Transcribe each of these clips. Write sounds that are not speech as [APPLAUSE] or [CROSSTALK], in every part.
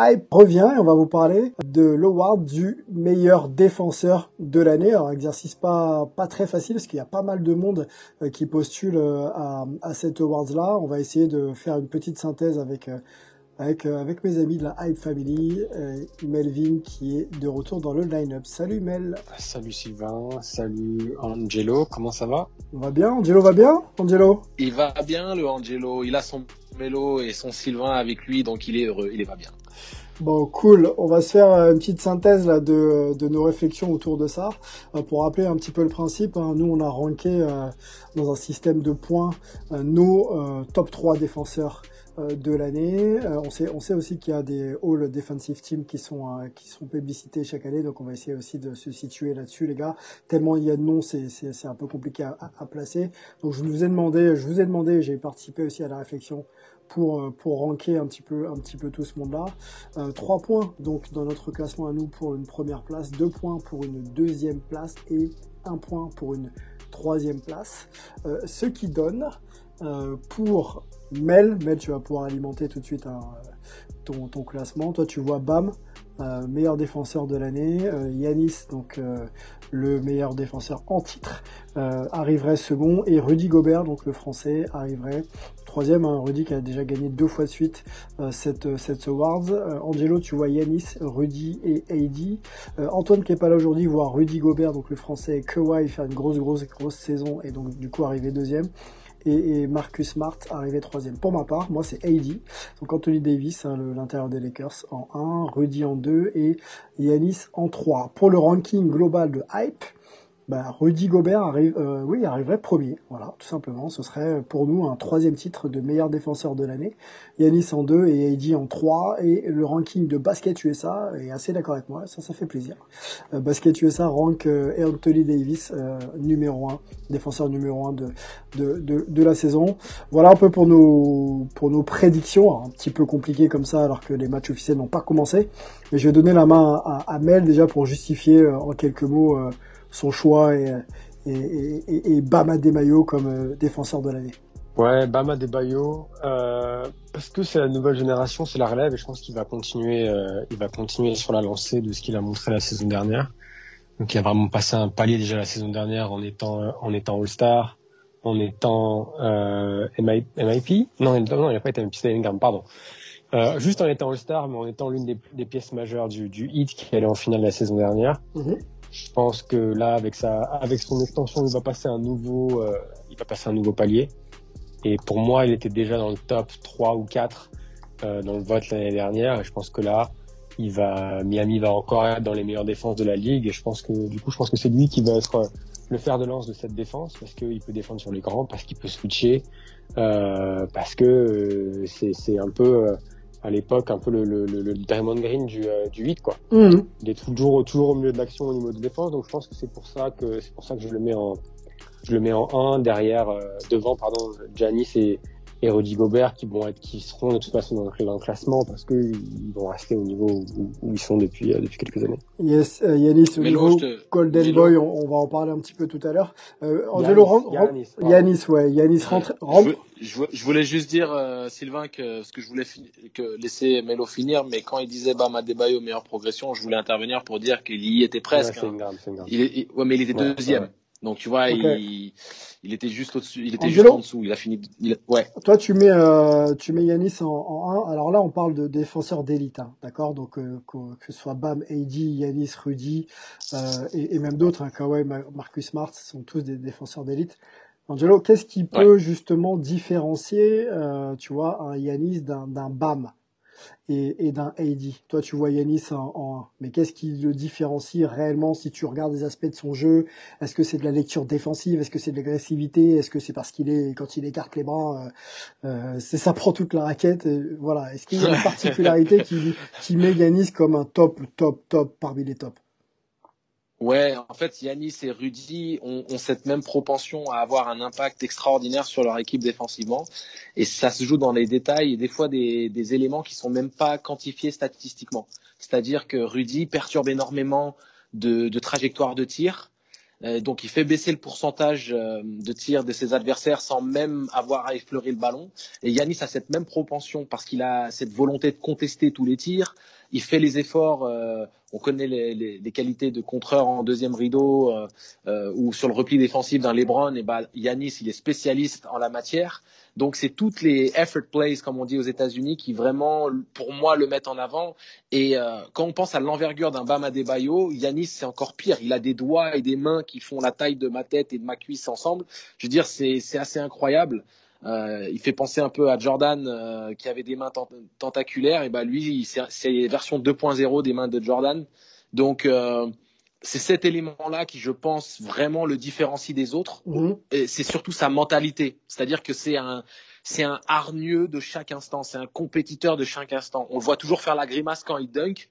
Hype revient et on va vous parler de l'award du meilleur défenseur de l'année. Alors exercice pas pas très facile parce qu'il y a pas mal de monde euh, qui postule euh, à, à cet award là. On va essayer de faire une petite synthèse avec euh, avec avec mes amis de la Hype Family, Melvin qui est de retour dans le line-up. Salut Mel. Salut Sylvain, salut Angelo, comment ça va? On va bien Angelo va bien Angelo? Il va bien le Angelo, il a son Melo et son Sylvain avec lui donc il est heureux, il est pas bien. Bon, cool. On va se faire euh, une petite synthèse là de, de nos réflexions autour de ça. Euh, pour rappeler un petit peu le principe, hein, nous on a ranké euh, dans un système de points nos top 3 défenseurs de l'année. on sait, on sait aussi qu'il y a des All Defensive Teams qui sont qui sont publicités chaque année, donc on va essayer aussi de se situer là-dessus, les gars. Tellement il y a de noms, c'est un peu compliqué à, placer. Donc je vous ai demandé, je vous ai demandé, j'ai participé aussi à la réflexion pour pour ranker un petit peu un petit peu tout ce monde-là. Euh, 3 points donc dans notre classement à nous pour une première place, 2 points pour une deuxième place et 1 point pour une troisième place. Euh, ce qui donne euh, pour Mel, Mel tu vas pouvoir alimenter tout de suite hein, ton, classement. Toi tu vois Bam, euh, meilleur défenseur de l'année. Euh, Yanis, donc euh, le meilleur défenseur en titre, euh, arriverait second. Et Rudy Gobert, donc le français, arriverait troisième. Hein, Rudy qui a déjà gagné deux fois de suite euh, cette, cette awards. Angelo, tu vois Yanis, Rudy et AD. Antoine qui est pas là aujourd'hui voit Rudy Gobert, donc le français, Kawhi faire une grosse, grosse, grosse saison et donc du coup arriver deuxième et, Marcus Smart arrivé troisième. Pour ma part, moi c'est AD, donc Anthony Davis, hein, l'intérieur des Lakers en 1, Rudy en 2 et Yanis en 3. Pour le ranking global de Hype, bah, Rudy Gobert arrive, euh, oui, arriverait premier. Voilà, tout simplement. Ce serait pour nous un troisième titre de meilleur défenseur de l'année. Yanis en deux et AD en trois. Et le ranking de Basket USA est assez d'accord avec moi. Ça, ça fait plaisir. Euh, Basket USA rank euh, Anthony Davis euh, numéro un, défenseur numéro un de, de, de, de, la saison. Voilà un peu pour nos, pour nos prédictions. Un petit peu compliqué comme ça alors que les matchs officiels n'ont pas commencé. Mais je vais donner la main à, à Mel déjà pour justifier euh, en quelques mots son choix et, et, et, et Bama Debayo comme euh, défenseur de l'année. Ouais, Bama Debayo, euh, parce que c'est la nouvelle génération, c'est la relève, et je pense qu'il va continuer, euh, il va continuer sur la lancée de ce qu'il a montré la saison dernière. Donc il a vraiment passé un palier déjà la saison dernière en étant en étant All-Star, en étant euh, MIP. Non, non, il n'a pas été MIP, c'était pardon. Euh, juste en étant All-Star, mais en étant l'une des, des, pièces majeures du, du Heat qui allait en finale la saison dernière. Mm -hmm. Je pense que là, avec sa, avec son extension, il va passer un nouveau, euh, il va passer un nouveau palier. Et pour moi, il était déjà dans le top 3 ou 4 euh, dans le vote l'année dernière. Et je pense que là, il va, Miami va encore être dans les meilleures défenses de la ligue. Et je pense que, du coup, je pense que c'est lui qui va être le fer de lance de cette défense parce qu'il peut défendre sur les grands, parce qu'il peut switcher, euh, parce que euh, c'est, c'est un peu, à l'époque un peu le, le, le, Diamond Green du, euh, du 8 quoi. Mmh. Il est toujours toujours au milieu de l'action au niveau de défense donc je pense que c'est pour ça que c'est pour ça que je le mets en je le mets en 1 derrière euh, devant pardon Janis et et Rudy Gobert qui vont être qui seront de toute façon dans le, dans le classement parce que ils vont rester au niveau où, où ils sont depuis euh, depuis quelques années. Yes, euh, Yanis au niveau te... Golden. Boy, on, on, va en parler un petit peu tout à l'heure. Euh, Angelo rentre, Yanis, Yanis, ouais, Yanis rentre. rentre. Je, je, voulais juste dire euh, Sylvain que ce que je voulais que laisser Melo finir, mais quand il disait Bama Debayo meilleure progression, je voulais intervenir pour dire qu'il y était presque. Ouais, grave, grave. Il est, il, ouais, mais il était ouais, deuxième. Ouais. Donc tu vois, il, il était juste au-dessus, il était Angelo juste en dessous. Il a fini. il- ouais. Toi, tu mets, euh, tu mets Yanis en, en 1. Alors là, on parle de défenseurs d'élite, hein, d'accord? Donc, euh, que, que ce soit Bam, AD, Yanis, Rudy, euh, et, et même d'autres, hein, Kawhi, Ma- Marcus Smart, sont tous des défenseurs d'élite. Angelo, qu'est-ce qui Ouais. peut justement différencier, euh, tu vois, un Yanis d'un d'un Bam? Et, d'un AD? Toi, tu vois Yanis en, en 1. Mais qu'est-ce qui le différencie réellement si tu regardes les aspects de son jeu? Est-ce que c'est de la lecture défensive? Est-ce que c'est de l'agressivité? Est-ce que c'est parce qu'il est, quand il écarte les bras, euh, euh, c'est ça prend toute la raquette. et voilà. Est-ce qu'il y a une particularité qui, qui met Yanis comme un top, top, top parmi les tops? Ouais, en fait, Yanis et Rudy ont, ont cette même propension à avoir un impact extraordinaire sur leur équipe défensivement. Et ça se joue dans les détails et des fois des, des éléments qui sont même pas quantifiés statistiquement. C'est-à-dire que Rudy perturbe énormément de, de trajectoires de tir. Euh, donc il fait baisser le pourcentage euh, de tir de ses adversaires sans même avoir à effleurer le ballon. Et Yanis a cette même propension parce qu'il a cette volonté de contester tous les tirs. Il fait les efforts. euh, on connaît les, qualités de contreur en deuxième rideau euh, euh, ou sur le repli défensif d'un LeBron. Et ben Yanis, il est spécialiste en la matière. Donc c'est toutes les effort plays, comme on dit aux États-Unis, qui vraiment, pour moi, le mettent en avant. Et quand on pense à l'envergure d'un Bam Adebayo, Yanis c'est encore pire. Il a des doigts et des mains qui font la taille de ma tête et de ma cuisse ensemble. Je veux dire, c'est assez incroyable. Euh, il fait penser un peu à Jordan euh, qui avait des mains tent- tentaculaires. Et ben lui, c'est c'est version 2.0 des mains de Jordan. Donc euh, c'est cet élément-là qui, je pense, vraiment le différencie des autres. Mhm. Et c'est surtout sa mentalité. C'est-à-dire que c'est un, c'est un hargneux de chaque instant. C'est un compétiteur de chaque instant. On le voit toujours faire la grimace quand il dunk,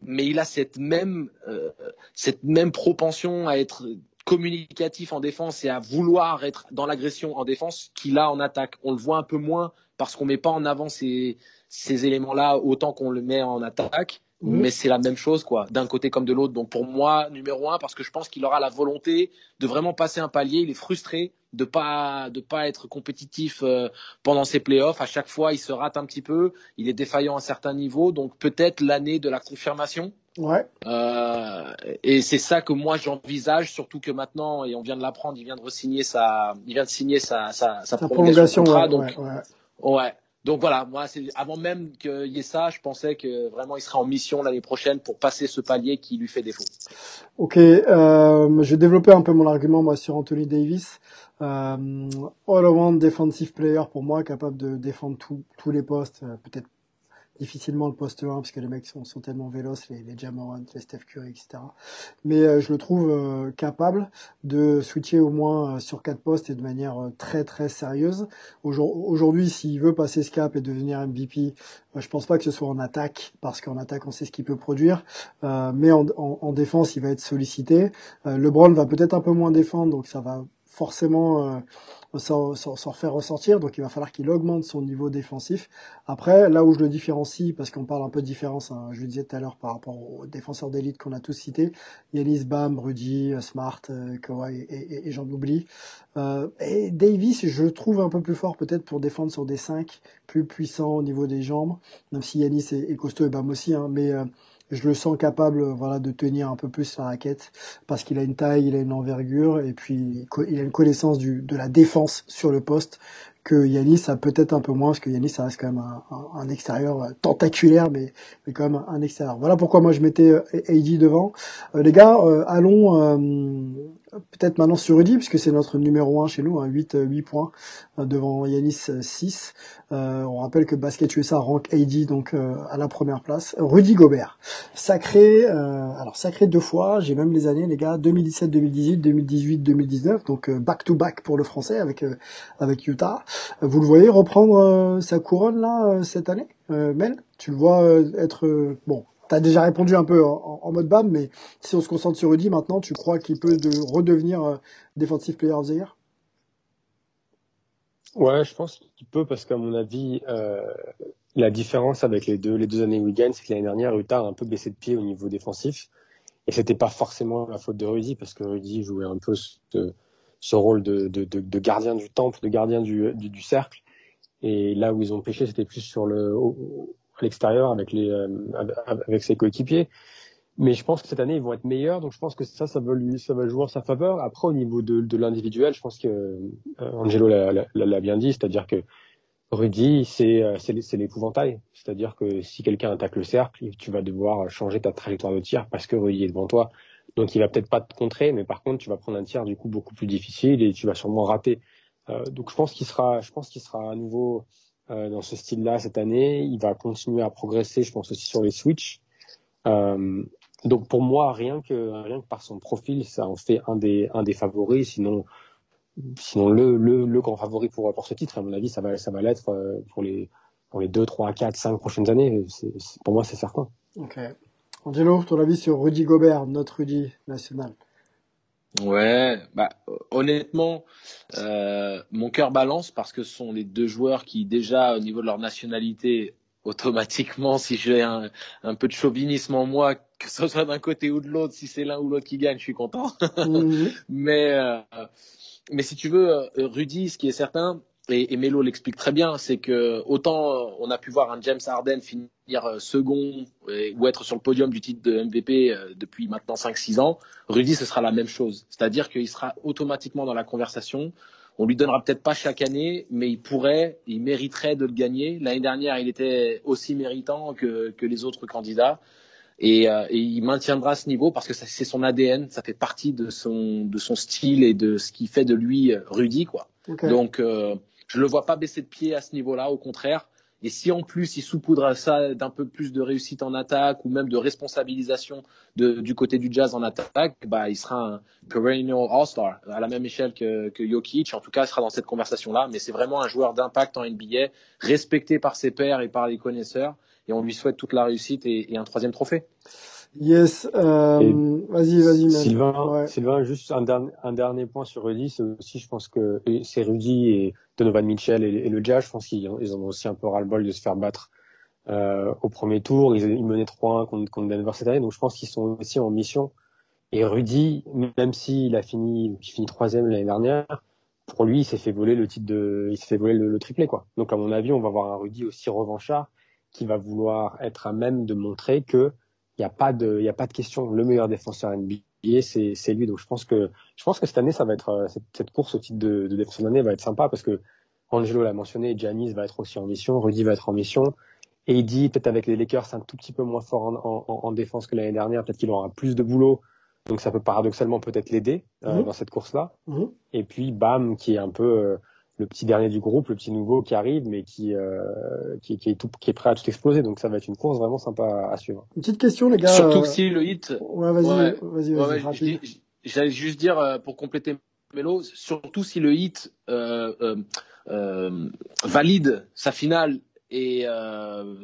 mais il a cette même, euh, cette même propension à être communicatif en défense et à vouloir être dans l'agression en défense qu'il a en attaque. On le voit un peu moins parce qu'on met pas en avant ces, ces éléments-là autant qu'on le met en attaque. Mais c'est la même chose, quoi, d'un côté comme de l'autre. Donc pour moi, numéro un, parce que je pense qu'il aura la volonté de vraiment passer un palier. Il est frustré de pas de pas être compétitif euh, pendant ses playoffs. À chaque fois, il se rate un petit peu. Il est défaillant à certains niveaux. Donc peut-être l'année de la confirmation. Ouais. Euh, et c'est ça que moi j'envisage, surtout que maintenant, et on vient de l'apprendre, il vient de re-signer sa, il vient de signer sa, sa, sa Sa prolongation, prolongation, contrat. donc, ouais, ouais. ouais. Donc voilà, moi, c'est avant même qu'il y ait ça, je pensais que vraiment il serait en mission l'année prochaine pour passer ce palier qui lui fait défaut. Ok, euh, je vais développer un peu mon argument moi sur Anthony Davis. Euh, all-around defensive player pour moi, capable de défendre tous tous les postes, euh, peut-être difficilement le poste 1 parce que les mecs sont, tellement véloces, les, les les Steph Curry, etc. Mais euh, je le trouve euh, capable de switcher au moins euh, sur quatre postes et de manière très très sérieuse. Aujourd- Aujourd'hui, s'il veut passer ce cap et devenir MVP, je pense pas que ce soit en attaque parce qu'en attaque on sait ce qu'il peut produire, mais en, en, en défense il va être sollicité. LeBron va peut-être un peu moins défendre, donc ça va forcément euh, s'en faire ressortir. Donc il va falloir qu'il augmente son niveau défensif. Après, là où je le différencie, parce qu'on parle un peu de différence, hein, je le disais tout à l'heure par rapport aux défenseurs d'élite qu'on a tous cités, Yanis, Bam, Rudy, euh, Smart, euh, Kawhi et, et- et j'en oublie. Euh, et Davis, je trouve un peu plus fort peut-être pour défendre sur des 5, plus puissant au niveau des jambes, même si Yanis est, est costaud et Bam aussi, hein, mais euh, je le sens capable euh, voilà de tenir un peu plus la raquette parce qu'il a une taille, il a une envergure et puis il a une connaissance du, de la défense sur le poste que Yanis a peut-être un peu moins parce que Yanis ça reste quand même un, un- extérieur euh, tentaculaire mais, mais quand même un extérieur. Voilà pourquoi moi je mettais euh, AD devant. Euh, les gars, euh, allons euh, peut-être maintenant sur Rudy puisque c'est notre numéro 1 chez nous, hein, 8, euh, 8 points euh, devant Yanis euh, 6. Euh, on rappelle que Basket USA rank AD donc euh, à la première place. Rudy Gobert, sacré, euh, alors sacré deux fois. J'ai même les années, les gars, 2017, 2018, 2018, 2019, donc back to back pour le français avec euh, avec Utah. Euh, Vous le voyez reprendre euh, sa couronne là euh, cette année, euh, Mel? Tu le vois euh, être euh, bon. T'as déjà répondu un peu en, mode BAM, mais si on se concentre sur Rudy maintenant, tu crois qu'il peut de redevenir euh, Defensive Player of the Year? Ouais, je pense qu'il peut parce qu'à mon avis, euh, la différence avec les deux, les deux années Wigan, c'est que l'année dernière, Utah a un peu baissé de pied au niveau défensif. Et c'était pas forcément la faute de Rudy parce que Rudy jouait un peu ce, rôle de, gardien du temple, de gardien du, cercle. Et là où ils ont pêché, c'était plus sur le, à l'extérieur avec les, euh, avec ses coéquipiers. mais je pense que cette année ils vont être meilleurs, donc je pense que ça, ça va lui, ça va jouer en sa faveur. Après, au niveau de, de l'individuel, je pense que euh, Angelo l'a bien dit, c'est-à-dire que Rudy, c'est euh, c'est l'épouvantail, c'est-à-dire que si quelqu'un attaque le cercle, tu vas devoir changer ta trajectoire de tir parce que Rudy est devant toi. Donc il va peut-être pas te contrer, mais par contre tu vas prendre un tir du coup beaucoup plus difficile et tu vas sûrement rater. Donc je pense qu'il sera, je pense qu'il sera à nouveau euh, dans ce style-là cette année. Il va continuer à progresser, je pense aussi sur les switches. Euh, donc pour moi, rien que rien que par son profil, ça en fait un des un des favoris. Sinon, sinon le le, le grand favori pour pour ce titre, à mon avis, ça va ça va l'être euh, pour les pour les deux, trois, quatre, cinq prochaines années. Pour moi, c'est certain. Ok. Angelo, ton avis sur Rudy Gobert, notre Rudy national? Ouais, bah honnêtement, euh, mon cœur balance parce que ce sont les deux joueurs qui déjà au niveau de leur nationalité [LAUGHS] automatiquement, si j'ai un, un, peu de chauvinisme en moi, que ce soit d'un côté ou de l'autre, si c'est l'un ou l'autre qui gagne, je suis content. Mhm. [LAUGHS] mais, euh, mais si tu veux, euh, Rudy, ce qui est certain, et, et Melo l'explique très bien, c'est que autant on a pu voir un James Harden finir euh, second ou être sur le podium du titre de MVP euh, depuis maintenant 5-6 ans, Rudy ce sera la même chose. C'est-à-dire qu'il sera automatiquement dans la conversation. On lui donnera peut-être pas chaque année, mais il pourrait, il mériterait de le gagner. L'année dernière, il était aussi méritant que, que les autres candidats. Et, euh, et, il maintiendra ce niveau parce que c'est son ADN, ça fait partie de son, de son style et de ce qui fait de lui Rudy. Quoi. Donc, euh, je le vois pas baisser de pied à ce niveau-là, au contraire. Et si en plus il saupoudre ça d'un peu plus de réussite en attaque ou même de responsabilisation du côté du Jazz en attaque, bah il sera un perennial All-Star à la même échelle que, que Jokic. En tout cas, il sera dans cette conversation-là. Mais c'est vraiment un joueur d'impact en NBA, respecté par ses pairs et par les connaisseurs. Et on lui souhaite toute la réussite et, et un troisième trophée. Yes, euh, vas-y, vas-y. Sylvain, Sylvain, juste un, dernier, un dernier point sur Rudy, c'est aussi, je pense que c'est Rudy et Donovan Mitchell et, le Jazz, je pense qu'ils ils ont aussi un peu ras-le-bol de se faire battre euh, au premier tour. Ils, ils menaient 3-1 contre, contre, Denver cette année, donc je pense qu'ils sont aussi en mission. Et Rudy, même s'il a fini, il finit troisième l'année dernière, pour lui, il s'est fait voler le titre de, il s'est fait voler le, le, triplé, quoi. Donc, à mon avis, on va voir un Rudy aussi revanchard qui va vouloir être à même de montrer que il n'y a pas de, il y a pas de question. Le meilleur défenseur NBA, c'est, c'est lui. Donc je pense que, je pense que cette année, ça va être euh, cette, cette course au titre de, de défenseur d'année va être sympa parce que Angelo l'a mentionné, Giannis va être aussi en mission, Rudy va être en mission. Et il dit peut-être avec les Lakers, c'est un tout petit peu moins fort en, en, en défense que l'année dernière. Peut-être qu'il aura plus de boulot. Donc ça peut paradoxalement peut-être l'aider euh, mmh. dans cette course-là. Mmh. Et puis Bam, qui est un peu euh, le petit dernier du groupe, le petit nouveau qui arrive, mais qui, euh, qui, qui, est tout, qui est prêt à tout exploser. Donc ça va être une course vraiment sympa à suivre. Une petite question, les gars. Surtout que si le hit. Ouais, vas-y, vas-y, vas-y. Ouais, J'allais juste dire euh, pour compléter Melo, surtout si le hit euh, euh, euh valide sa finale et euh,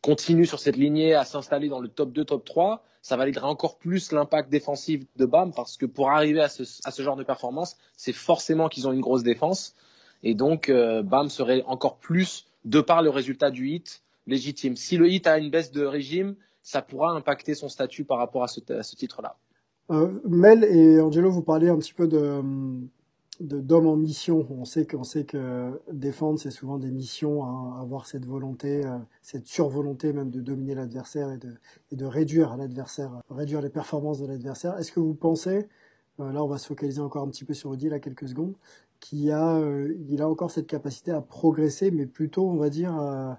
continue sur cette lignée à s'installer dans le top 2, top 3, ça validera encore plus l'impact défensif de BAM parce que pour arriver à ce, à ce genre de performance, c'est forcément qu'ils ont une grosse défense. Et donc, euh, BAM serait encore plus, de par le résultat du hit, légitime. Si le hit a une baisse de régime, ça pourra impacter son statut par rapport à ce, titre-là. Euh, Mel et Angelo, vous parlez un petit peu de d'hommes en mission. On sait qu'on sait que défendre, c'est souvent des missions, hein, avoir cette volonté, euh, cette survolonté même de dominer l'adversaire et de, réduire l'adversaire, réduire les performances de l'adversaire. Est-ce que vous pensez, là on va se focaliser encore un petit peu sur Rudy, là quelques secondes, qui a, euh, il a encore cette capacité à progresser, mais plutôt, on va dire, euh,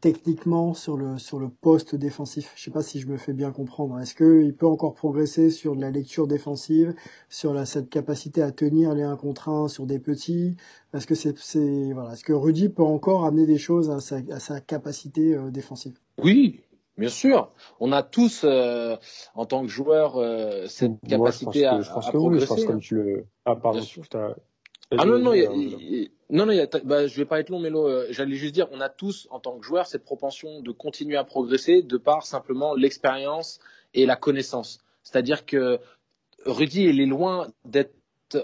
techniquement sur le sur le poste défensif. Je sais pas si je me fais bien comprendre. Est-ce que il peut encore progresser sur de la lecture défensive, sur la, cette capacité à tenir les 1 contre 1 sur des petits? Est-ce que c'est c'est voilà, est-ce que Rudy peut encore amener des choses à sa, à sa capacité euh, défensive? Oui, Bien sûr, on a tous en tant que joueur cette capacité à, je pense à que progresser. Oui, je pense comme tu le. Ah pardon, ah non, non, non, non, bah, je vais pas être long, mais euh, j'allais juste dire, on a tous, en tant que joueurs, cette propension de continuer à progresser de par simplement l'expérience et la connaissance. C'est-à-dire que Rudy, il est loin d'être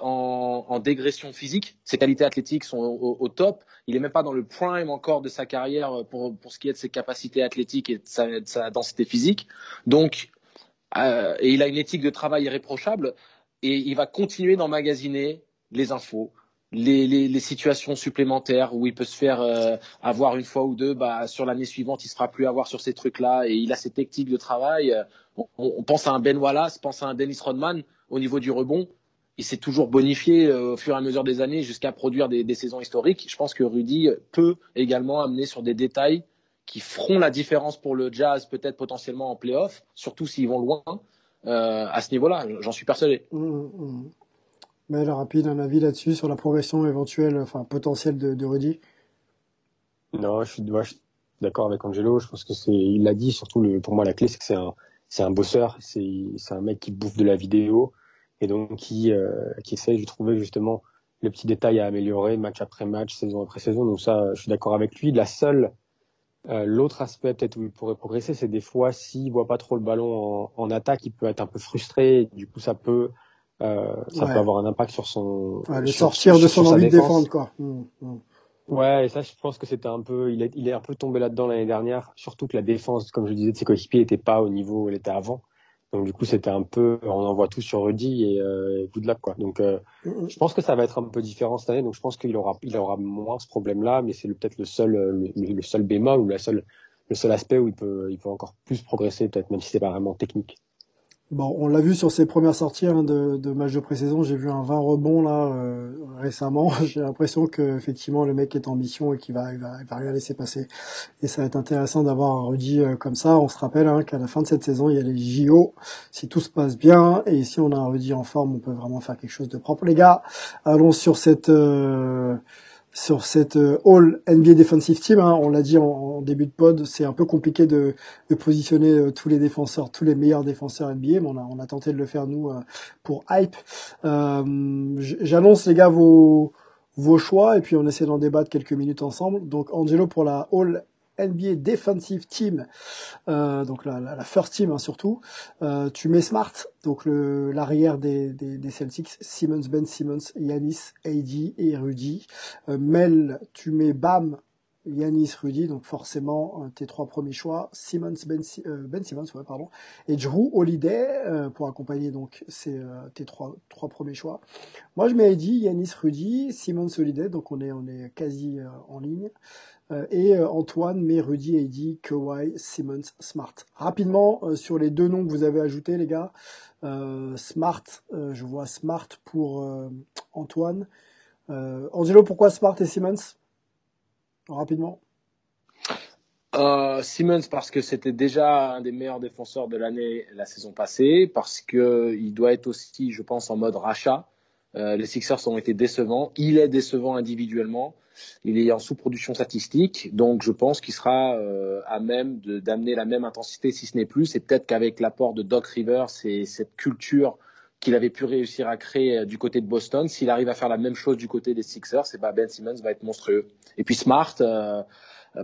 en, en, dégression physique. Ses qualités athlétiques sont au, au, top. Il est même pas dans le prime encore de sa carrière pour, pour ce qui est de ses capacités athlétiques et de sa, de sa densité physique. Donc, euh, et il a une éthique de travail irréprochable et il va continuer d'emmagasiner les infos, les, situations supplémentaires où il peut se faire euh, avoir une fois ou deux, bah, sur l'année suivante, il ne sera plus avoir sur ces trucs-là et il a ses techniques de travail. On, on, pense à un Ben Wallace, pense à un Dennis Rodman au niveau du rebond. Il s'est toujours bonifié euh, au fur et à mesure des années jusqu'à produire des, saisons historiques. Je pense que Rudy peut également amener sur des détails qui feront la différence pour le Jazz, peut-être potentiellement en playoff, surtout s'ils vont loin. Euh, à ce niveau-là, j'en suis persuadé. Mmh, mmh. Mais le rapide, un avis là-dessus sur la progression éventuelle, enfin potentielle de, Rudy? Non, je suis, d'accord avec Angelo. Je pense que c'est, il l'a dit. Surtout, le, pour moi, la clé, c'est que c'est un, c'est un bosseur. C'est, c'est un mec qui bouffe de la vidéo et donc qui, euh, qui essaye de trouver justement le petit détail à améliorer match après match, saison après saison. Donc ça, je suis d'accord avec lui. La seule, euh, l'autre aspect peut-être où il pourrait progresser, c'est des fois s'il voit pas trop le ballon en, attaque, il peut être un peu frustré. Du coup, ça peut euh, ça peut avoir un impact sur son ouais, le sortir de son envie de défendre quoi. Mmh, mmh. Ouais, et ça je pense que c'était un peu il est il est un peu tombé là-dedans l'année dernière, surtout que la défense comme je disais de ses coéquipiers était pas au niveau où elle était avant. Donc du coup, c'était un peu on envoie tout sur Rudy et euh, good luck quoi. Donc euh, mmh, je pense que ça va être un peu différent cette année. Donc je pense qu'il aura il aura moins ce problème-là, mais c'est peut-être le seul le, le, seul bémol ou la seule le seul aspect où il peut il peut encore plus progresser peut-être même si c'est pas vraiment technique. Bon, on l'a vu sur ses premières sorties hein, de, de de pré-saison. J'ai vu un 20 rebonds là euh, récemment. [LAUGHS] J'ai l'impression que effectivement le mec est en mission et qu'il va, il va, il va rien laisser passer. Et ça va être intéressant d'avoir un Rudy euh, comme ça. On se rappelle hein, qu'à la fin de cette saison, il y a les JO. Si tout se passe bien et si on a un Rudy en forme, on peut vraiment faire quelque chose de propre. Les gars, allons sur cette euh, sur cette euh, All NBA Defensive Team. Hein, on l'a dit en, début de pod, c'est un peu compliqué de, de positionner euh, tous les défenseurs, tous les meilleurs défenseurs NBA, mais on a, on a tenté de le faire nous euh, pour Hype. J'annonce les gars vos, vos choix et puis on essaie d'en débattre quelques minutes ensemble. Donc Angelo pour la All NBA Defensive Team, euh, donc la, la, first team hein, surtout. Euh, tu mets Smart, donc l'arrière des, des, des, Celtics, Simmons, Ben Simmons, Yanis, AD et Rudy. Euh, Mel, tu mets Bam, Yanis, Rudy, donc forcément euh, tes trois premiers choix, Simmons, Ben, euh, ben Simmons, ouais, pardon, et Drew Holiday euh, pour accompagner donc ces, tes trois, trois premiers choix. Moi je mets AD, Yanis, Rudy, Simmons, Holiday, donc on est on est quasi en ligne. Euh, et euh, Antoine, Rudy, Heidi, Kawhi, Simmons, Smart. Rapidement, euh, sur les deux noms que vous avez ajoutés, les gars. Smart, je vois Smart pour Antoine. Angelo, pourquoi Smart et Simmons? Rapidement. Simmons parce que c'était déjà un des meilleurs défenseurs de l'année la saison passée, parce que il doit être aussi, je pense, en mode rachat. Euh, les Sixers ont été décevants. Il est décevant individuellement. Il est en sous-production statistique, donc je pense qu'il sera euh, à même d'amener la même intensité, si ce n'est plus. Et peut-être qu'avec l'apport de Doc Rivers et cette culture qu'il avait pu réussir à créer euh, du côté de Boston, s'il arrive à faire la même chose du côté des Sixers, et ben Ben Simmons va être monstrueux. Et puis Smart,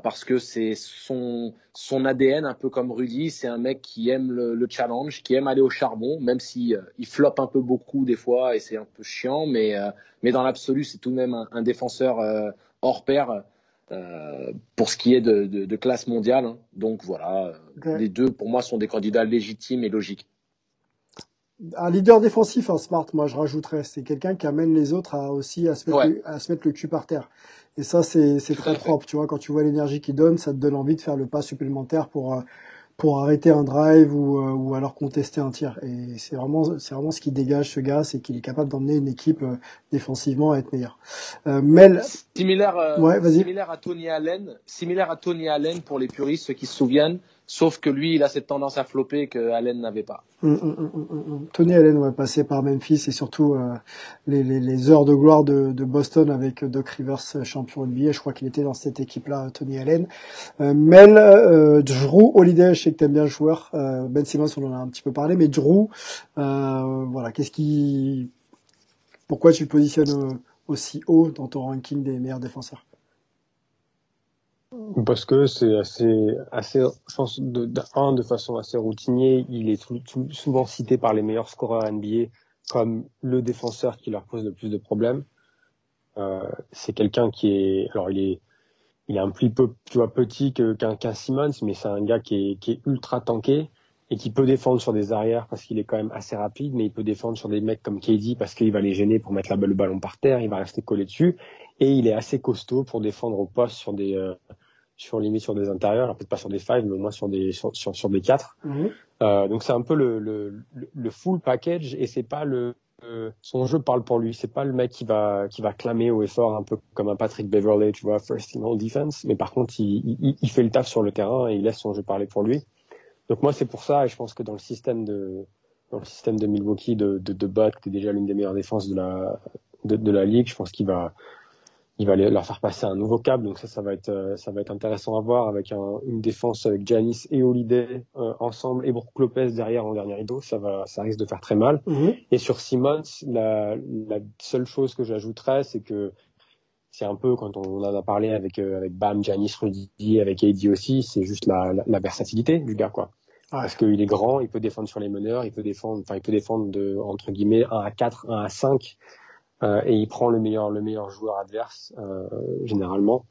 parce que c'est son, son ADN, un peu comme Rudy. C'est un mec qui aime le, le, challenge, qui aime aller au charbon, même si euh, il floppe un peu beaucoup des fois et c'est un peu chiant, mais, euh, mais dans l'absolu, c'est tout de même un, un défenseur hors pair. pour ce qui est de, de, de classe mondiale. Hein. Donc voilà, okay. les deux pour moi sont des candidats légitimes et logiques. Un leader défensif, un smart, moi je rajouterais, c'est quelqu'un qui amène les autres à aussi à se mettre, ouais. le, à se mettre le cul par terre. Et ça, c'est très propre. Tu vois, quand tu vois l'énergie qu'il donne, ça te donne envie de faire le pas supplémentaire pour, euh, pour arrêter un drive ou, euh, ou alors contester un tir. Et c'est vraiment, c'est vraiment ce qui dégage ce gars, c'est qu'il est capable d'emmener une équipe euh, défensivement à être meilleur. Euh, Mel. Similaire, ouais, similaire à Tony Allen, similaire à Tony Allen pour les puristes, ceux qui se souviennent. Sauf que lui, il a cette tendance à flopper que Allen n'avait pas. Hum, hum, hum, Tony Allen, ouais, passé par Memphis et surtout euh, les, les, les, heures de gloire de, de, Boston avec Doc Rivers, champion NBA. Je crois qu'il était dans cette équipe-là, Tony Allen. Euh, Mel, euh, Drew Holiday, je sais que t'aimes bien le joueur. Euh, ben Simmons, on en a un petit peu parlé, mais Drew, euh, voilà, qu'est-ce qui, pourquoi tu le positionnes aussi haut dans ton ranking des meilleurs défenseurs? Parce que c'est assez, assez, je pense, de, de, un, de façon assez routinier, il est souvent cité par les meilleurs scoreurs NBA comme le défenseur qui leur pose le plus de problèmes. Euh, c'est quelqu'un qui est, alors il est, il est un plus peu, tu petit qu'un qu Simmons, mais c'est un gars qui est, qui est ultra tanké et qui peut défendre sur des arrières parce qu'il est quand même assez rapide, mais il peut défendre sur des mecs comme KD parce qu'il va les gêner pour mettre le ballon par terre, il va rester collé dessus, et il est assez costaud pour défendre au poste sur des euh, sur limite sur des intérieurs, peut-être pas sur des five, mais au moins sur des sur sur, des quatre. Mhm. Euh, donc c'est un peu le, le le full package et c'est pas le son jeu parle pour lui. C'est pas le mec qui va qui va clamer au effort un peu comme un Patrick Beverley, tu vois, first team all defense. Mais par contre, il, il, il, fait le taf sur le terrain et il laisse son jeu parler pour lui. Donc moi, c'est pour ça et je pense que dans le système de dans le système de Milwaukee de de, de Buck, qui est déjà l'une des meilleures défenses de la de, de la ligue, je pense qu'il va il va leur faire passer un nouveau cap. Donc ça, ça va être, euh, ça va être intéressant à voir avec un, une défense avec Janis et Holiday euh, ensemble et Brook Lopez derrière en dernier rideau. Ça va, ça risque de faire très mal. Mhm. Et sur Simmons, la, la seule chose que j'ajouterais, c'est que c'est un peu quand on en a parlé avec euh, avec Bam, Janis, Rudy, avec AD aussi, c'est juste la, la, la, versatilité du gars quoi. Parce qu'il est grand, il peut défendre sur les meneurs, il peut défendre, enfin il peut défendre de entre guillemets 1 à 4, 1 à 5 euh, et il prend le meilleur le meilleur joueur adverse euh, généralement.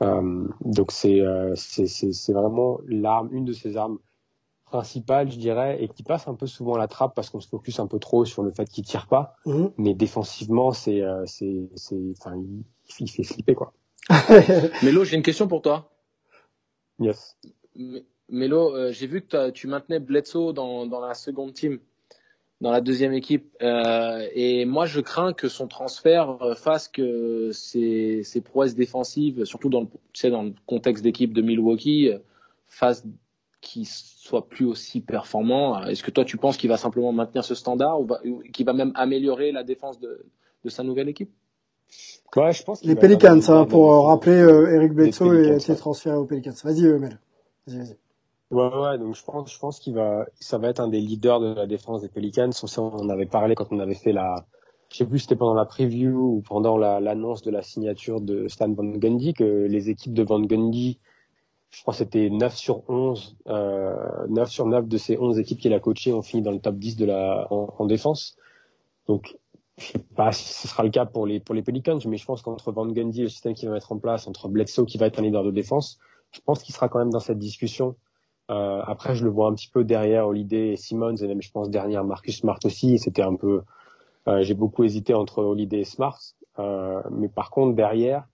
Euh, donc c'est c'est vraiment l'arme, une de ses armes principales, je dirais, et qui passe un peu souvent à la trappe parce qu'on se focus un peu trop sur le fait qu'il tire pas. Mhm. Mais défensivement, c'est c'est c'est enfin il, il, fait flipper quoi. [LAUGHS] Mélo, j'ai une question pour toi. Yes. Mélo, j'ai vu que tu maintenais Bledsoe dans, dans la seconde team dans la deuxième équipe. Euh, et moi, je crains que son transfert fasse que ses, ses prouesses défensives, surtout dans le, tu sais, dans le contexte d'équipe de Milwaukee, fasse qu'il soit plus aussi performant. Est-ce que toi, tu penses qu'il va simplement maintenir ce standard ou, qu'il va même améliorer la défense de, de sa nouvelle équipe? Ouais, je pense. Les Pelicans, hein, pour rappeler, euh, Eric Bledsoe a été transféré aux Pelicans. Vas-y, Mel. Vas-y, vas-y. Ouais, ouais, donc je pense, je pense qu'il va, ça va être un des leaders de la défense des Pelicans. On en avait parlé quand on avait fait la, je sais plus, c'était pendant la preview ou pendant l'annonce de la signature de Stan Van Gundy que les équipes de Van Gundy, je crois que c'était 9 sur 11, euh, 9 sur 9 de ces 11 équipes qu'il a coachées ont fini dans le top 10 de la, en, en défense. Donc, je sais pas si ce sera le cas pour les, pour les Pelicans, mais je pense qu'entre Van Gundy, le système qu'il va mettre en place, entre Bledsoe qui va être un leader de défense, je pense qu'il sera quand même dans cette discussion euh, après, je le vois un petit peu derrière Holiday et Simmons, et même je pense derrière Marcus Smart aussi. C'était un peu, euh, j'ai beaucoup hésité entre Holiday et Smart, euh, mais par contre derrière,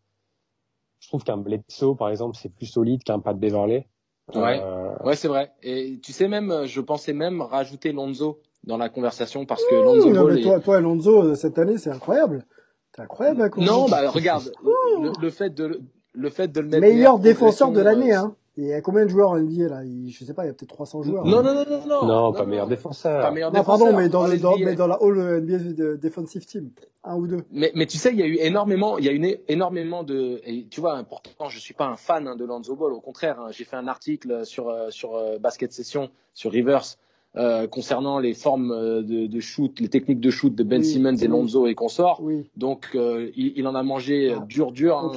je trouve qu'un Bledsoe, par exemple, c'est plus solide qu'un Pat Beverley. Ouais, euh, ouais, c'est vrai. Et tu sais même, je pensais même rajouter Lonzo dans la conversation parce que Lonzo. non, mais toi, toi, Lonzo cette année, c'est incroyable. C'est incroyable. Non, bah regarde, le, le, fait de le fait de le mettre meilleur défenseur de l'année, hein. Il y a combien de joueurs en NBA là? Il, Je sais pas, il y a peut-être 300 joueurs. Non, non, non, non, non. Non, pas meilleur défenseur. Pas meilleur non, défenseur. pardon, mais dans, le, dans, mais dans la All NBA Defensive Team, un ou deux. Mais, mais tu sais, il y a eu énormément, il y a eu énormément de, et tu vois, pourtant je suis pas un fan hein, de Lonzo Ball, au contraire, hein, j'ai fait un article sur sur euh, Basket Session sur Rivers euh, concernant les formes euh, de, de, shoot, les techniques de shoot de Ben oui, Simmons oui. et Lonzo et consorts. Oui. Donc euh, il, il, en a mangé ah. dur dur. Hein,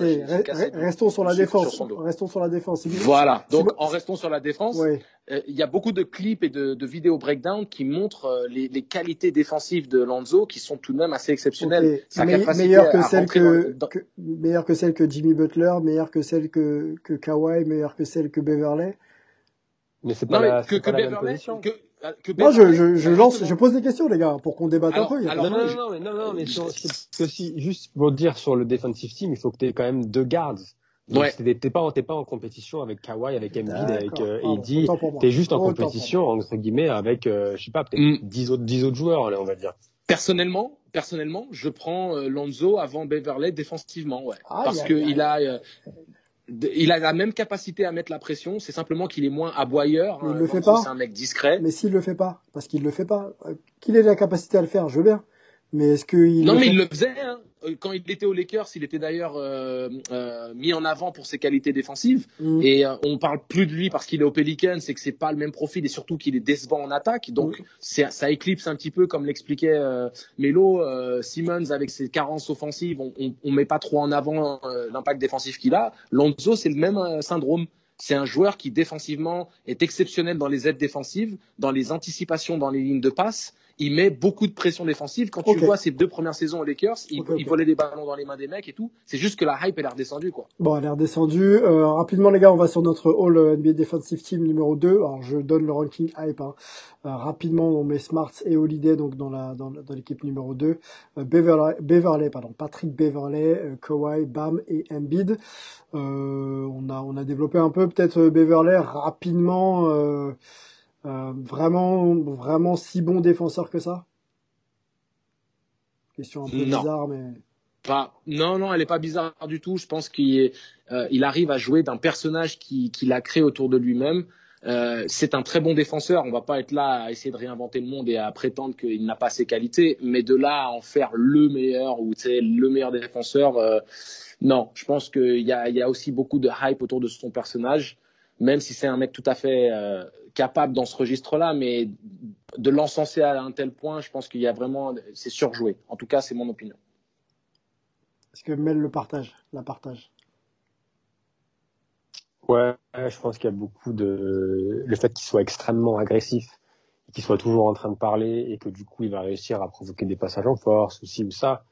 restons sur la défense. Sur restons sur la défense. Voilà. Donc en restant sur la défense, oui. euh, il y a beaucoup de clips et de, de vidéos breakdown qui montrent euh, les, les, qualités défensives de Lonzo qui sont tout de même assez exceptionnelles. Okay. Sa Me capacité meilleure que à celle que, dans... que meilleure que celle que Jimmy Butler, meilleure que celle que que Kawhi, meilleure que celle que Beverley. Mais c'est pas, non, la, mais que, pas que la Beverley, même position. que, que non, je, je, je lance, je pose des questions, les gars, pour qu'on débatte alors, un peu. Alors, non, non, non, mais non, non, mais sur, que si, juste pour dire sur le defensive team, il faut que tu aies quand même deux guards. Donc, ouais. t'es pas, t'es pas en compétition avec Kawhi, avec Embiid, avec euh, Eddie. T'es juste en compétition, entre guillemets, avec, euh, je sais pas, peut-être Mm. 10 autres, 10 autres joueurs, là, on va dire. Personnellement, personnellement, je prends euh, Lonzo avant Beverley défensivement, ouais, Ah, parce que il a, euh, il a la même capacité à mettre la pression. C'est simplement qu'il est moins aboyeur. Mais il hein. le fait Lonzo, pas. C'est un mec discret. Mais s'il le fait pas, parce qu'il le fait pas, euh, qu'il ait la capacité à le faire, je veux bien. Mais est-ce qu'il non, le mais fait il le faisait. Hein. Euh, Quand il était aux Lakers, il était d'ailleurs euh, euh, mis en avant pour ses qualités défensives. Mm. Et euh, on parle plus de lui parce qu'il est au Pelicans, c'est que c'est pas le même profil et surtout qu'il est décevant en attaque. Donc ça éclipse un petit peu, comme l'expliquait Melo, Simmons avec ses carences offensives, on, on, on met pas trop en avant l'impact défensif qu'il a. Lonzo, c'est le même syndrome. C'est un joueur qui défensivement est exceptionnel dans les aides défensives, dans les anticipations dans les lignes de passe. Il met beaucoup de pression défensive. Quand tu Ok. vois ses deux premières saisons aux Lakers, il, volait des ballons dans les mains des mecs et tout. C'est juste que la hype elle est redescendue quoi. Bon, elle est redescendue. Euh, rapidement, les gars, on va sur notre All euh, NBA Defensive Team numéro 2. Alors, je donne le ranking hype. Hein. Euh, rapidement, on met Smarts et Holiday donc dans la dans, dans l'équipe numéro 2. Euh, Beverley, Beverley, pardon, Patrick Beverley, euh, Kawhi, Bam et Embiid. Euh, on a on a développé un peu peut-être euh, Beverley rapidement. Euh, vraiment vraiment si bon défenseur que ça? Question un peu Non. bizarre, mais Pas, non, non, elle est pas bizarre du tout. Je pense qu'il euh, il arrive à jouer d'un personnage qui- qu'il a créé autour de lui-même. Euh, c'est un très bon défenseur. On va pas être là à essayer de réinventer le monde et à prétendre qu'il n'a pas ses qualités, mais de là à en faire le meilleur ou le meilleur défenseur, euh, non. Je pense qu'il y a, il y a aussi beaucoup de hype autour de son personnage, même si c'est un mec tout à fait euh, capable dans ce registre-là, mais de l'encenser à un tel point, je pense qu'il y a vraiment, c'est surjoué. En tout cas, c'est mon opinion. est-ce que Mel le partage, la partage? Ouais, je pense qu'il y a beaucoup de le fait qu'il soit extrêmement agressif, et qu'il soit toujours en train de parler et que du coup il va réussir à provoquer des passages en force ou ci ou ça.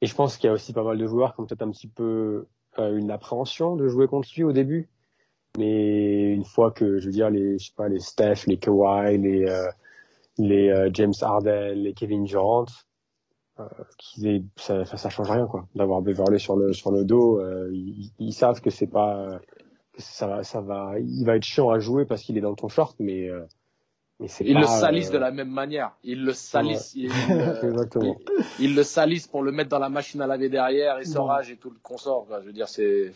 Et je pense qu'il y a aussi pas mal de joueurs qui ont peut-être un petit peu euh, une appréhension de jouer contre lui au début, mais une fois que je veux dire les je sais pas les Steph, les Kawhi, les euh, les euh, James Harden, les Kevin Durant, euh, qu'ils aient, ça, ça, change rien quoi. D'avoir Beverley sur le sur le dos, ils, ils savent que c'est pas que ça va ça va il va être chiant à jouer parce qu'il est dans ton short, mais Ils pas, le salissent euh, de la même manière. Ils le salissent. Ils, [LAUGHS] euh, Exactement. ils- ils le salissent pour le mettre dans la machine à laver derrière et s'orage et tout le consort. quoi. Je veux dire, c'est.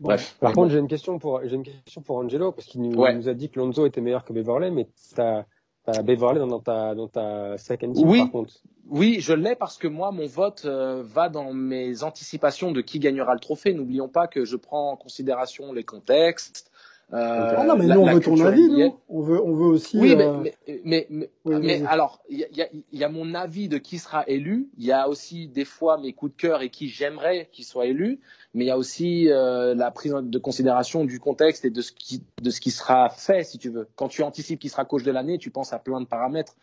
Bref. Par contre, j'ai une question pour j'ai une question pour Angelo parce qu'il nous, Ouais. nous a dit que Lonzo était meilleur que Beverley, mais t'as t'as Beverley dans, dans ta dans ta second team Oui. par contre. Oui, je l'ai parce que moi, mon vote euh, va dans mes anticipations de qui gagnera le trophée. N'oublions pas que je prends en considération les contextes. Euh, Ah non, mais la- nous, on veut ton avis, nous. On veut, on veut aussi. Oui, euh, mais, mais, mais, mais, Oui, mais vas-y. alors, il y a, il y a- il y a mon avis de qui sera élu. Il y a aussi des fois mes coups de cœur et qui j'aimerais qu'il soit élu. Mais il y a aussi euh, la prise de considération du contexte et de ce, qui, de ce qui sera fait, si tu veux. Quand tu anticipes qui sera coach de l'année, tu penses à plein de paramètres.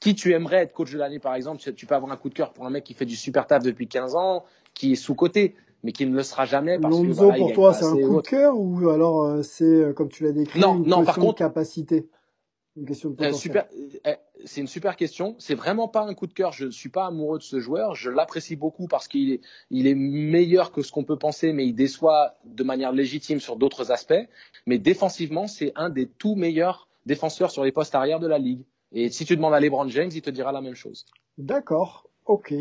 Qui tu aimerais être coach de l'année, par exemple? Tu tu peux avoir un coup de cœur pour un mec qui fait du super taf depuis 15 ans, qui est sous-coté, mais qui ne le sera jamais parce que voilà, il pour toi, c'est un coup de cœur ou alors euh, c'est, euh, comme tu l'as décrit, Non, une non, question par de contre- capacité? Une question de super, euh, c'est une super question. C'est vraiment pas un coup de cœur. Je ne suis pas amoureux de ce joueur. Je l'apprécie beaucoup parce qu'il est, il est meilleur que ce qu'on peut penser, mais il déçoit de manière légitime sur d'autres aspects. Mais défensivement, c'est un des tout meilleurs défenseurs sur les postes arrière de la ligue. Et si tu demandes à LeBron James, il te dira la même chose. D'accord, ok.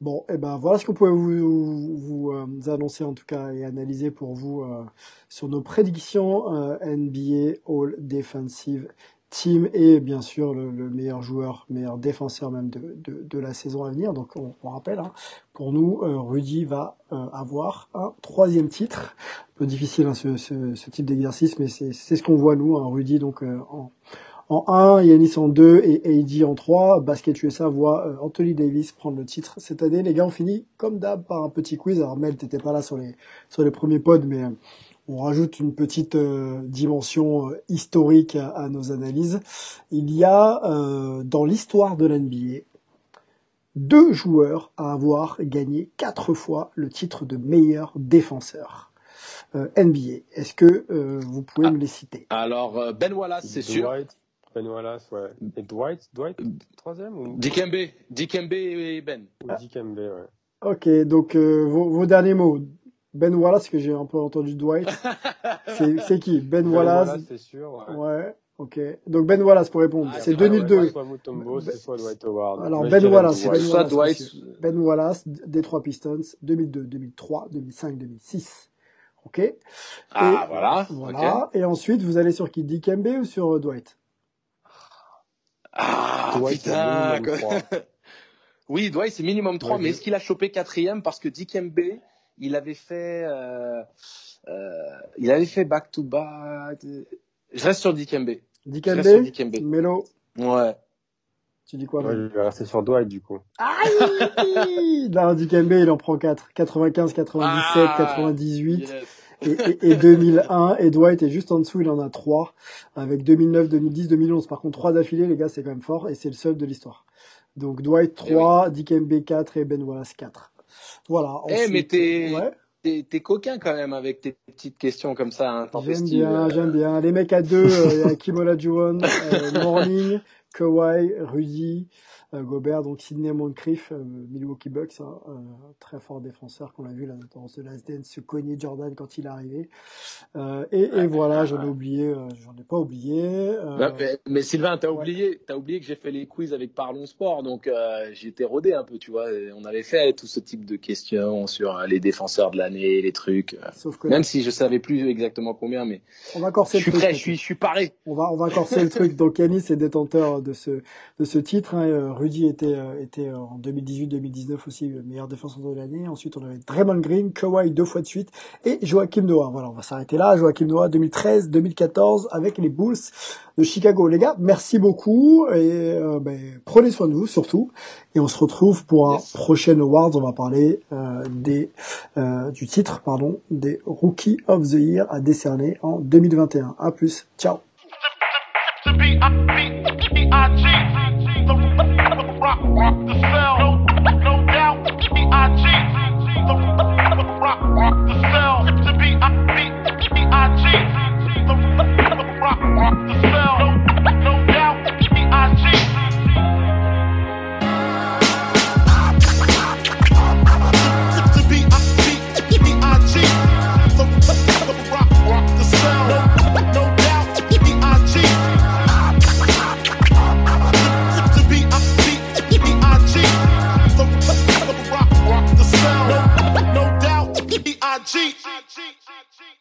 Bon, et ben voilà ce qu'on pouvait vous, vous, euh, annoncer en tout cas et analyser pour vous euh, sur nos prédictions euh, NBA All Defensive Team et bien sûr le, le meilleur joueur, meilleur défenseur même de, la saison à venir. Donc on, rappelle, hein, pour nous, Rudy va avoir un troisième titre. Un peu difficile hein, ce, type d'exercice, mais c'est ce qu'on voit nous, hein, Rudy donc en en 1, Yanis en 2 et AD en 3. Basket USA voit euh, Anthony Davis prendre le titre cette année. Les gars, on finit comme d'hab par un petit quiz. Alors Mel, t'étais pas là sur les sur les premiers pods, mais euh, on rajoute une petite euh, dimension euh, historique à, à nos analyses. Il y a euh, dans l'histoire de l'NBA deux joueurs à avoir gagné quatre fois le titre de meilleur défenseur euh, NBA. Est-ce que euh, vous pouvez Ah. me les citer? Alors, Ben Wallace, c'est sûr. Dwight, Ben Wallace, ouais. Et Dwight, Dwight, troisième ou, Dikembe, Dikembe et Ben. ou Dikembe, ouais. Ok, donc euh, vos, vos derniers mots. Ben Wallace, que j'ai un peu entendu Dwight. [LAUGHS] C'est qui? Ben Ben Wallace. c'est sûr. Ouais. Ouais, ok. Donc Ben Wallace pour répondre. Ah, c'est c'est 2002. Ouais, soit Mutombo, c'est soit Dwight Howard. Alors Moi, Ben Wallace, c'est. Ben Soit Wallace. Dwight. Ben Wallace, Détroit Pistons, 2002, 2003, 2005, 2006. Ok. Ah, Et- voilà. Voilà. ok. Et ensuite, vous allez sur qui? Dikembe ou sur euh, Dwight? Ah, Dwight, putain. [LAUGHS] Oui, Dwight, c'est minimum 3, Ouais, mais est-ce qu'il a chopé quatrième parce que Dikembe, il avait fait, euh, euh, il avait fait back to back. Je reste sur Dikembe. Je reste sur Dikembe Dikembe. Melo, Ouais. tu dis quoi Ouais, je vais rester sur Dwight, du coup. Aïe [LAUGHS] Non, Dikembe, il en prend 4. 95, 97, Ah, 98 yes. Et, 2001. Et Dwight est juste en dessous, il en a trois, avec 2009, 2010, 2011. Par contre, trois d'affilée, les gars, c'est quand même fort, et c'est le seul de l'histoire. Donc Dwight 3, Dick MB 4 et Ben Wallace 4. Voilà. Eh, mais t'es... T'es coquin quand même avec tes petites questions comme ça, hein, J'aime bien, euh. j'aime bien. Les mecs à deux, euh, il y a euh, Morning, Kawhi, Rudy, euh, Gobert, donc Sidney Moncrief, euh, Milwaukee Bucks, hein, euh, très fort défenseur qu'on a vu là dans The Last Dance se cogner Jordan quand il est arrivé. et, et voilà, j'en ai oublié, j'en ai pas oublié. Bah, mais, Sylvain, t'as oublié, t'as oublié que j'ai fait les quiz avec Parlons Sport, donc j'ai été rodé un peu, tu vois. On avait fait tout ce type de questions sur les défenseurs de l'année, les trucs. Sauf que même si je savais plus exactement combien, mais on va corser je suis prêt, je suis, je suis paré. On va, on va corser le truc. Donc Yanis est détenteur de ce, de ce titre. Hein, Rudy était, euh, était euh, en 2018-2019 aussi le meilleur défenseur de l'année. Ensuite, on avait Draymond Green, Kawhi deux fois de suite et Joachim Noah. Voilà, on va s'arrêter là. Joachim Noah 2013-2014 avec les Bulls de Chicago. Les gars, merci beaucoup et euh, ben, prenez soin de vous surtout. Et on se retrouve pour un prochain award. On va parler des du titre, pardon, des Rookie of the Year à décerner en 2021. À plus. Ciao. cheat. I cheat.